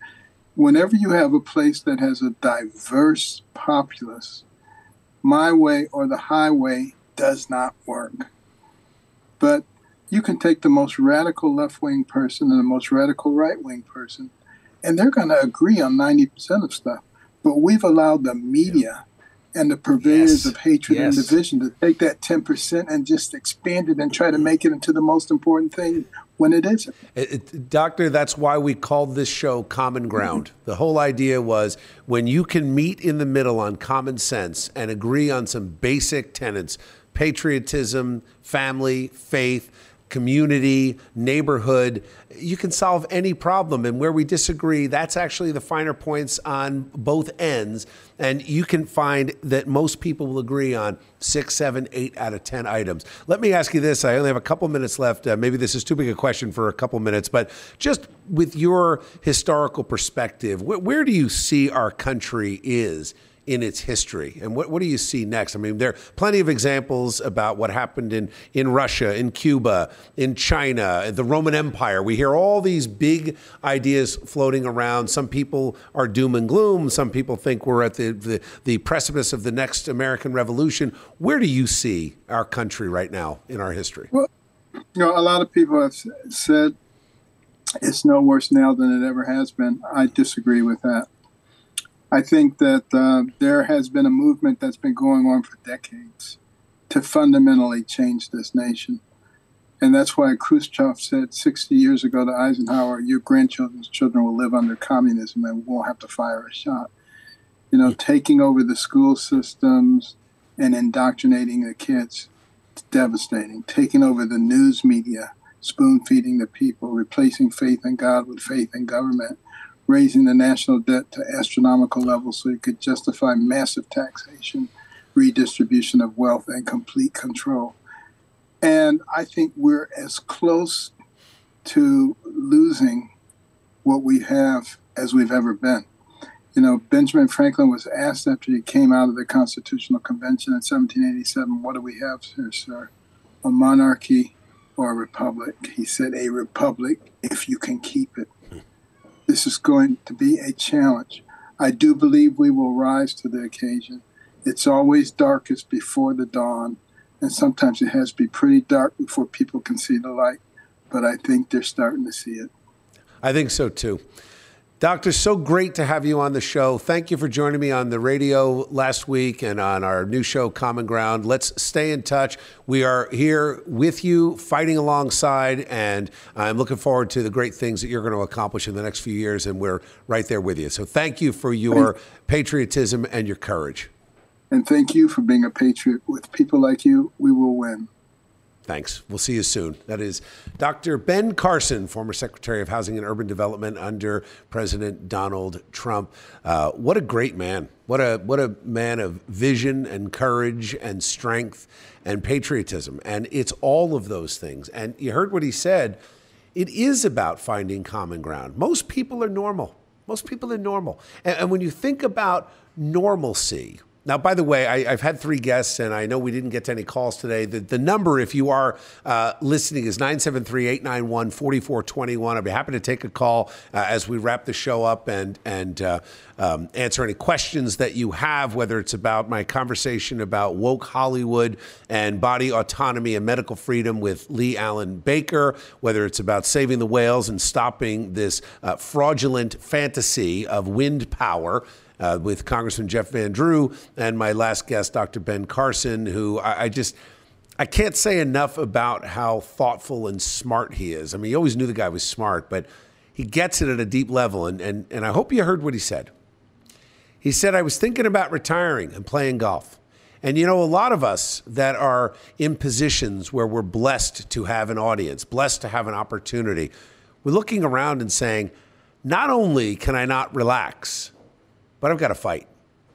Whenever you have a place that has a diverse populace, my way or the highway does not work. But you can take the most radical left wing person and the most radical right wing person, and they're going to agree on 90% of stuff. But we've allowed the media and the purveyors yes. of hatred yes. and division to take that 10% and just expand it and try to make it into the most important thing when it isn't. It, it, doctor, that's why we called this show Common Ground. Mm-hmm. The whole idea was when you can meet in the middle on common sense and agree on some basic tenets patriotism, family, faith, community, neighborhood. You can solve any problem. And where we disagree, that's actually the finer points on both ends. And you can find that most people will agree on six, seven, eight out of 10 items. Let me ask you this. I only have a couple minutes left. Uh, maybe this is too big a question for a couple minutes, but just with your historical perspective, wh- where do you see our country is? In its history. And what, what do you see next? I mean, there are plenty of examples about what happened in, in Russia, in Cuba, in China, the Roman Empire. We hear all these big ideas floating around. Some people are doom and gloom. Some people think we're at the, the, the precipice of the next American Revolution. Where do you see our country right now in our history? Well, you know, a lot of people have said it's no worse now than it ever has been. I disagree with that. I think that uh, there has been a movement that's been going on for decades to fundamentally change this nation. And that's why Khrushchev said 60 years ago to Eisenhower, your grandchildren's children will live under communism and won't have to fire a shot. You know, taking over the school systems and indoctrinating the kids, it's devastating. Taking over the news media, spoon feeding the people, replacing faith in God with faith in government raising the national debt to astronomical levels so it could justify massive taxation, redistribution of wealth, and complete control. And I think we're as close to losing what we have as we've ever been. You know, Benjamin Franklin was asked after he came out of the Constitutional Convention in 1787, What do we have here, sir? A monarchy or a republic? He said, A republic if you can keep it. This is going to be a challenge. I do believe we will rise to the occasion. It's always darkest before the dawn, and sometimes it has to be pretty dark before people can see the light. But I think they're starting to see it. I think so too. Doctor, so great to have you on the show. Thank you for joining me on the radio last week and on our new show, Common Ground. Let's stay in touch. We are here with you, fighting alongside, and I'm looking forward to the great things that you're going to accomplish in the next few years, and we're right there with you. So thank you for your patriotism and your courage. And thank you for being a patriot. With people like you, we will win. Thanks. We'll see you soon. That is Dr. Ben Carson, former Secretary of Housing and Urban Development under President Donald Trump. Uh, what a great man. What a, what a man of vision and courage and strength and patriotism. And it's all of those things. And you heard what he said. It is about finding common ground. Most people are normal. Most people are normal. and, and when you think about normalcy, now, by the way, I, have had three guests, and I know we didn't get to any calls today. The, the number, if you are uh, listening, is 973 891 4421. I'd be happy to take a call uh, as we wrap the show up and, and uh, um, answer any questions that you have, whether it's about my conversation about woke Hollywood and body autonomy and medical freedom with Leigh-Allyn Baker, whether it's about saving the whales and stopping this uh, fraudulent fantasy of wind power uh, with Congressman Jeff Van Drew and my last guest, Dr. Ben Carson, who I, I just. I can't say enough about how thoughtful and smart he is. I mean, you always knew the guy was smart, but he gets it at a deep level. And, and, and I hope you heard what he said. He said, I was thinking about retiring and playing golf. And you know, a lot of us that are in positions where we're blessed to have an audience, blessed to have an opportunity, we're looking around and saying, not only can I not relax, but I've got to fight.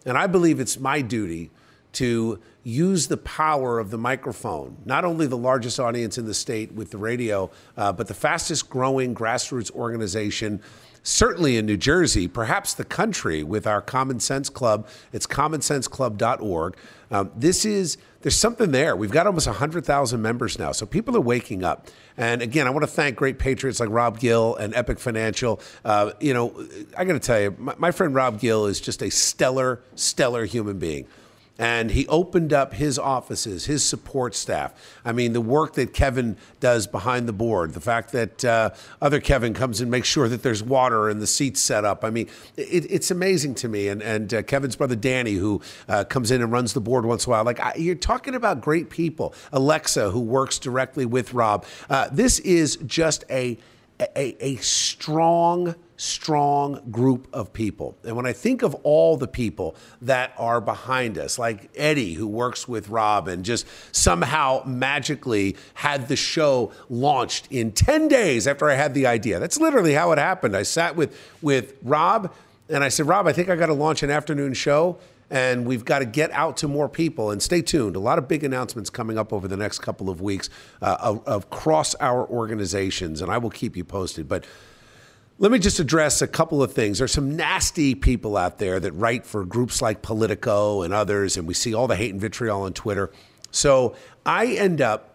And I believe it's my duty to use the power of the microphone, not only the largest audience in the state with the radio, uh, but the fastest growing grassroots organization certainly in New Jersey, perhaps the country, with our Common Sense Club. It's commonsenseclub.org. Um, this is, there's something there. We've got almost 100,000 members now. So people are waking up. And again, I want to thank great patriots like Rob Gill and Epic Financial. Uh, you know, I got to tell you, my, my friend Rob Gill is just a stellar, stellar human being and he opened up his offices, his support staff. I mean, the work that Kevin does behind the board, the fact that uh, other Kevin comes and makes sure that there's water and the seats set up. I mean, it, it's amazing to me. And, and uh, Kevin's brother Danny, who uh, comes in and runs the board once in a while, like I, you're talking about great people. Alexa, who works directly with Rob. Uh, this is just a a, a strong, strong group of people. And when I think of all the people that are behind us, like Eddie, who works with Rob and just somehow magically had the show launched in 10 days after I had the idea. That's literally how it happened. I sat with, with Rob and I said, Rob, I think I got to launch an afternoon show and we've got to get out to more people. And stay tuned. A lot of big announcements coming up over the next couple of weeks uh, of, our organizations, and I will keep you posted. But let me just address a couple of things. There's some nasty people out there that write for groups like Politico and others, and we see all the hate and vitriol on Twitter. So I end up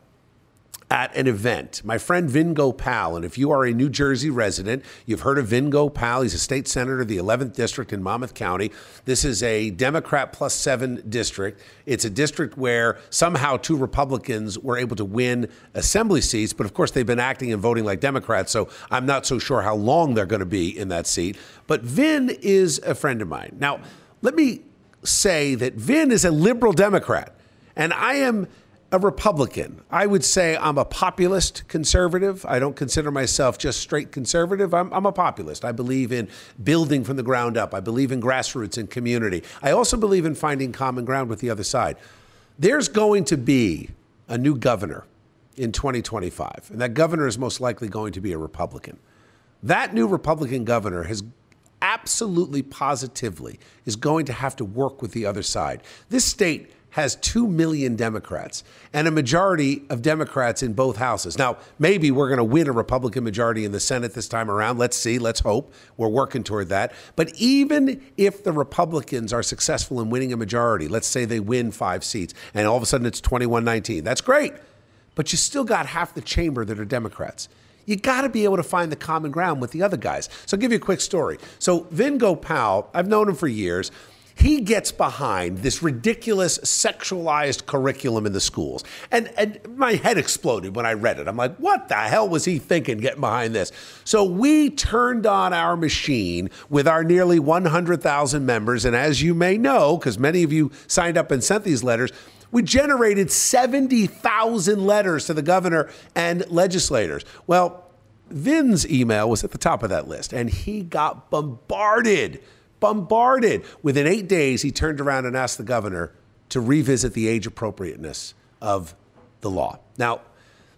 at an event. My friend Vin Gopal, and if you are a New Jersey resident, you've heard of Vin Gopal. He's a state senator of the 11th district in Monmouth County. This is a Democrat plus seven district. It's a district where somehow two Republicans were able to win assembly seats, but of course they've been acting and voting like Democrats, so I'm not so sure how long they're going to be in that seat. But Vin is a friend of mine. Now, let me say that Vin is a liberal Democrat, and I am a Republican. I would say I'm a populist conservative. I don't consider myself just straight conservative. I'm, I'm, a populist. I believe in building from the ground up. I believe in grassroots and community. I also believe in finding common ground with the other side. There's going to be a new governor in 2025, and that governor is most likely going to be a Republican. That new Republican governor has absolutely positively is going to have to work with the other side. This state has 2 million Democrats and a majority of Democrats in both houses. Now, maybe we're going to win a Republican majority in the Senate this time around. Let's see. Let's hope. We're working toward that. But even if the Republicans are successful in winning a majority, let's say they win five seats and all of a sudden it's 21 19, that's great. But you still got half the chamber that are Democrats you got to be able to find the common ground with the other guys. So I'll give you a quick story. So Vin Gopal, I've known him for years. He gets behind this ridiculous sexualized curriculum in the schools. And, and my head exploded when I read it. I'm like, what the hell was he thinking getting behind this? So we turned on our machine with our nearly 100,000 members. And as you may know, because many of you signed up and sent these letters, we generated 70,000 letters to the governor and legislators. Well, Vin's email was at the top of that list, and he got bombarded bombarded. Within eight days, he turned around and asked the governor to revisit the age appropriateness of the law. Now,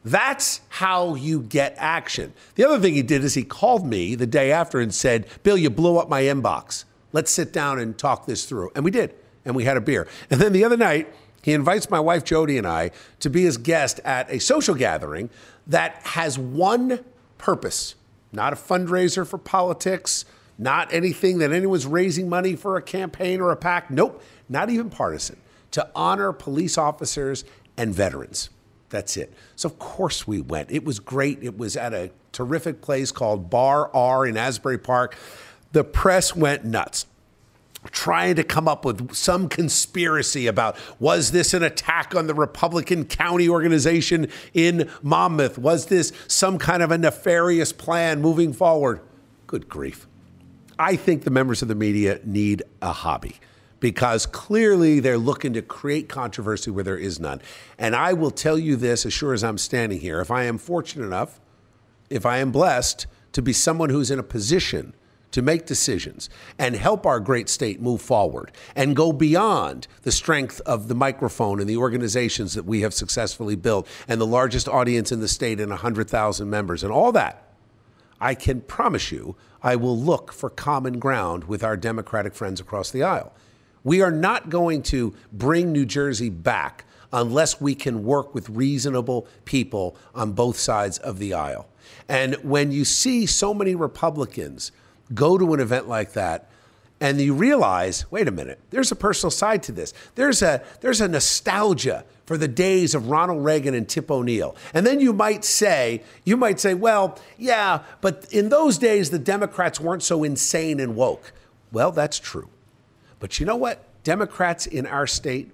that's how you get action. The other thing he did is he called me the day after and said, Bill, you blew up my inbox. Let's sit down and talk this through. And we did. And we had a beer. And then the other night, he invites my wife Jody and I to be his guest at a social gathering that has one purpose not a fundraiser for politics, not anything that anyone's raising money for a campaign or a PAC. Nope, not even partisan. To honor police officers and veterans. That's it. So, of course, we went. It was great. It was at a terrific place called Bar R in Asbury Park. The press went nuts trying to come up with some conspiracy about was this an attack on the Republican county organization in Monmouth? Was this some kind of a nefarious plan moving forward? Good grief. I think the members of the media need a hobby because clearly they're looking to create controversy where there is none. And I will tell you this as sure as I'm standing here if I am fortunate enough, if I am blessed to be someone who's in a position to make decisions and help our great state move forward and go beyond the strength of the microphone and the organizations that we have successfully built and the largest audience in the state and 100,000 members and all that I can promise you I will look for common ground with our Democratic friends across the aisle. We are not going to bring New Jersey back unless we can work with reasonable people on both sides of the aisle. And when you see so many Republicans go to an event like that, and you realize, wait a minute, there's a personal side to this. There's a there's a nostalgia for the days of Ronald Reagan and Tip O'Neill. And then you might say, you might say, well, yeah, but in those days the Democrats weren't so insane and woke. Well, that's true. But you know what? Democrats in our state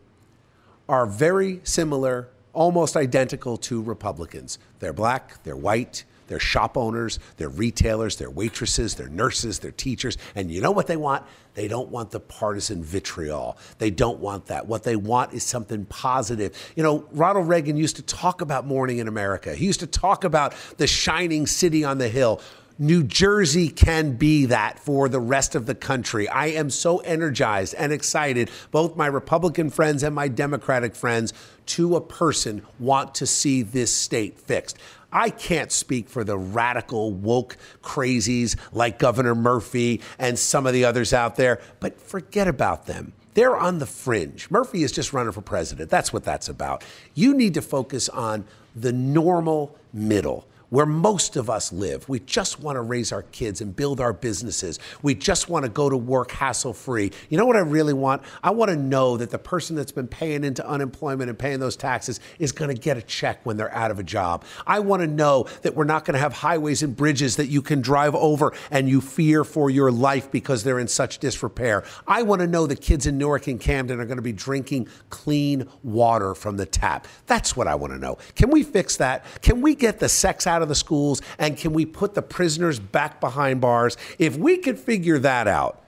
are very similar, almost identical to Republicans. They're black, they're white, they're shop owners, they're retailers, they're waitresses, they're nurses, they're teachers. And you know what they want? They don't want the partisan vitriol. They don't want that. What they want is something positive. You know, Ronald Reagan used to talk about morning in America, he used to talk about the shining city on the hill. New Jersey can be that for the rest of the country. I am so energized and excited, both my Republican friends and my Democratic friends, to a person want to see this state fixed. I can't speak for the radical woke crazies like Governor Murphy and some of the others out there, but forget about them. They're on the fringe. Murphy is just running for president. That's what that's about. You need to focus on the normal middle where most of us live. We just want to raise our kids and build our businesses. We just want to go to work hassle free. You know what I really want? I want to know that the person that's been paying into unemployment and paying those taxes is going to get a check when they're out of a job. I want to know that we're not going to have highways and bridges that you can drive over and you fear for your life because they're in such disrepair. I want to know that kids in Newark and Camden are going to be drinking clean water from the tap. That's what I want to know. Can we fix that? Can we get the sex out of the schools? And can we put the prisoners back behind bars? If we could figure that out,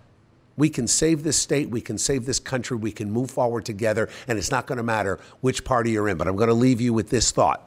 we can save this state, we can save this country, we can move forward together, and it's not going to matter which party you're in. But I'm going to leave you with this thought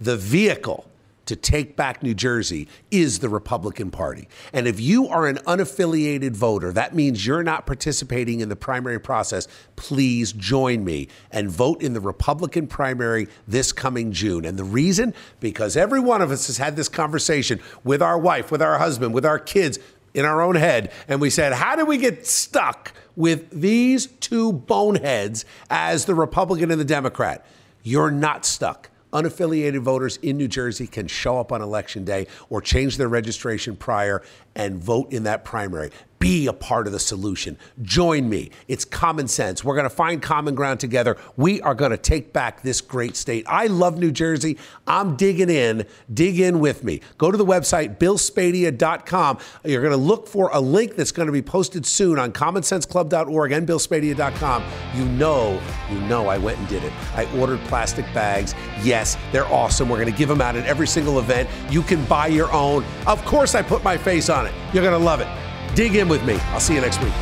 the vehicle to take back New Jersey is the Republican Party. And if you are an unaffiliated voter, that means you're not participating in the primary process. Please join me and vote in the Republican primary this coming June. And the reason? Because every one of us has had this conversation with our wife, with our husband, with our kids in our own head. And we said, how do we get stuck with these two boneheads as the Republican and the Democrat? You're not stuck unaffiliated voters in New Jersey can show up on election day or change their registration prior and vote in that primary. Be a part of the solution. Join me. It's common sense. We're going to find common ground together. We are going to take back this great state. I love New Jersey. I'm digging in. Dig in with me. Go to the website, billspadea.com. You're going to look for a link that's going to be posted soon on commonsenseclub.org and billspadea.com. You know, you know I went and did it. I ordered plastic bags. Yes, they're awesome. We're going to give them out at every single event. You can buy your own. Of course, I put my face on it. You're going to love it. Dig in with me. I'll see you next week.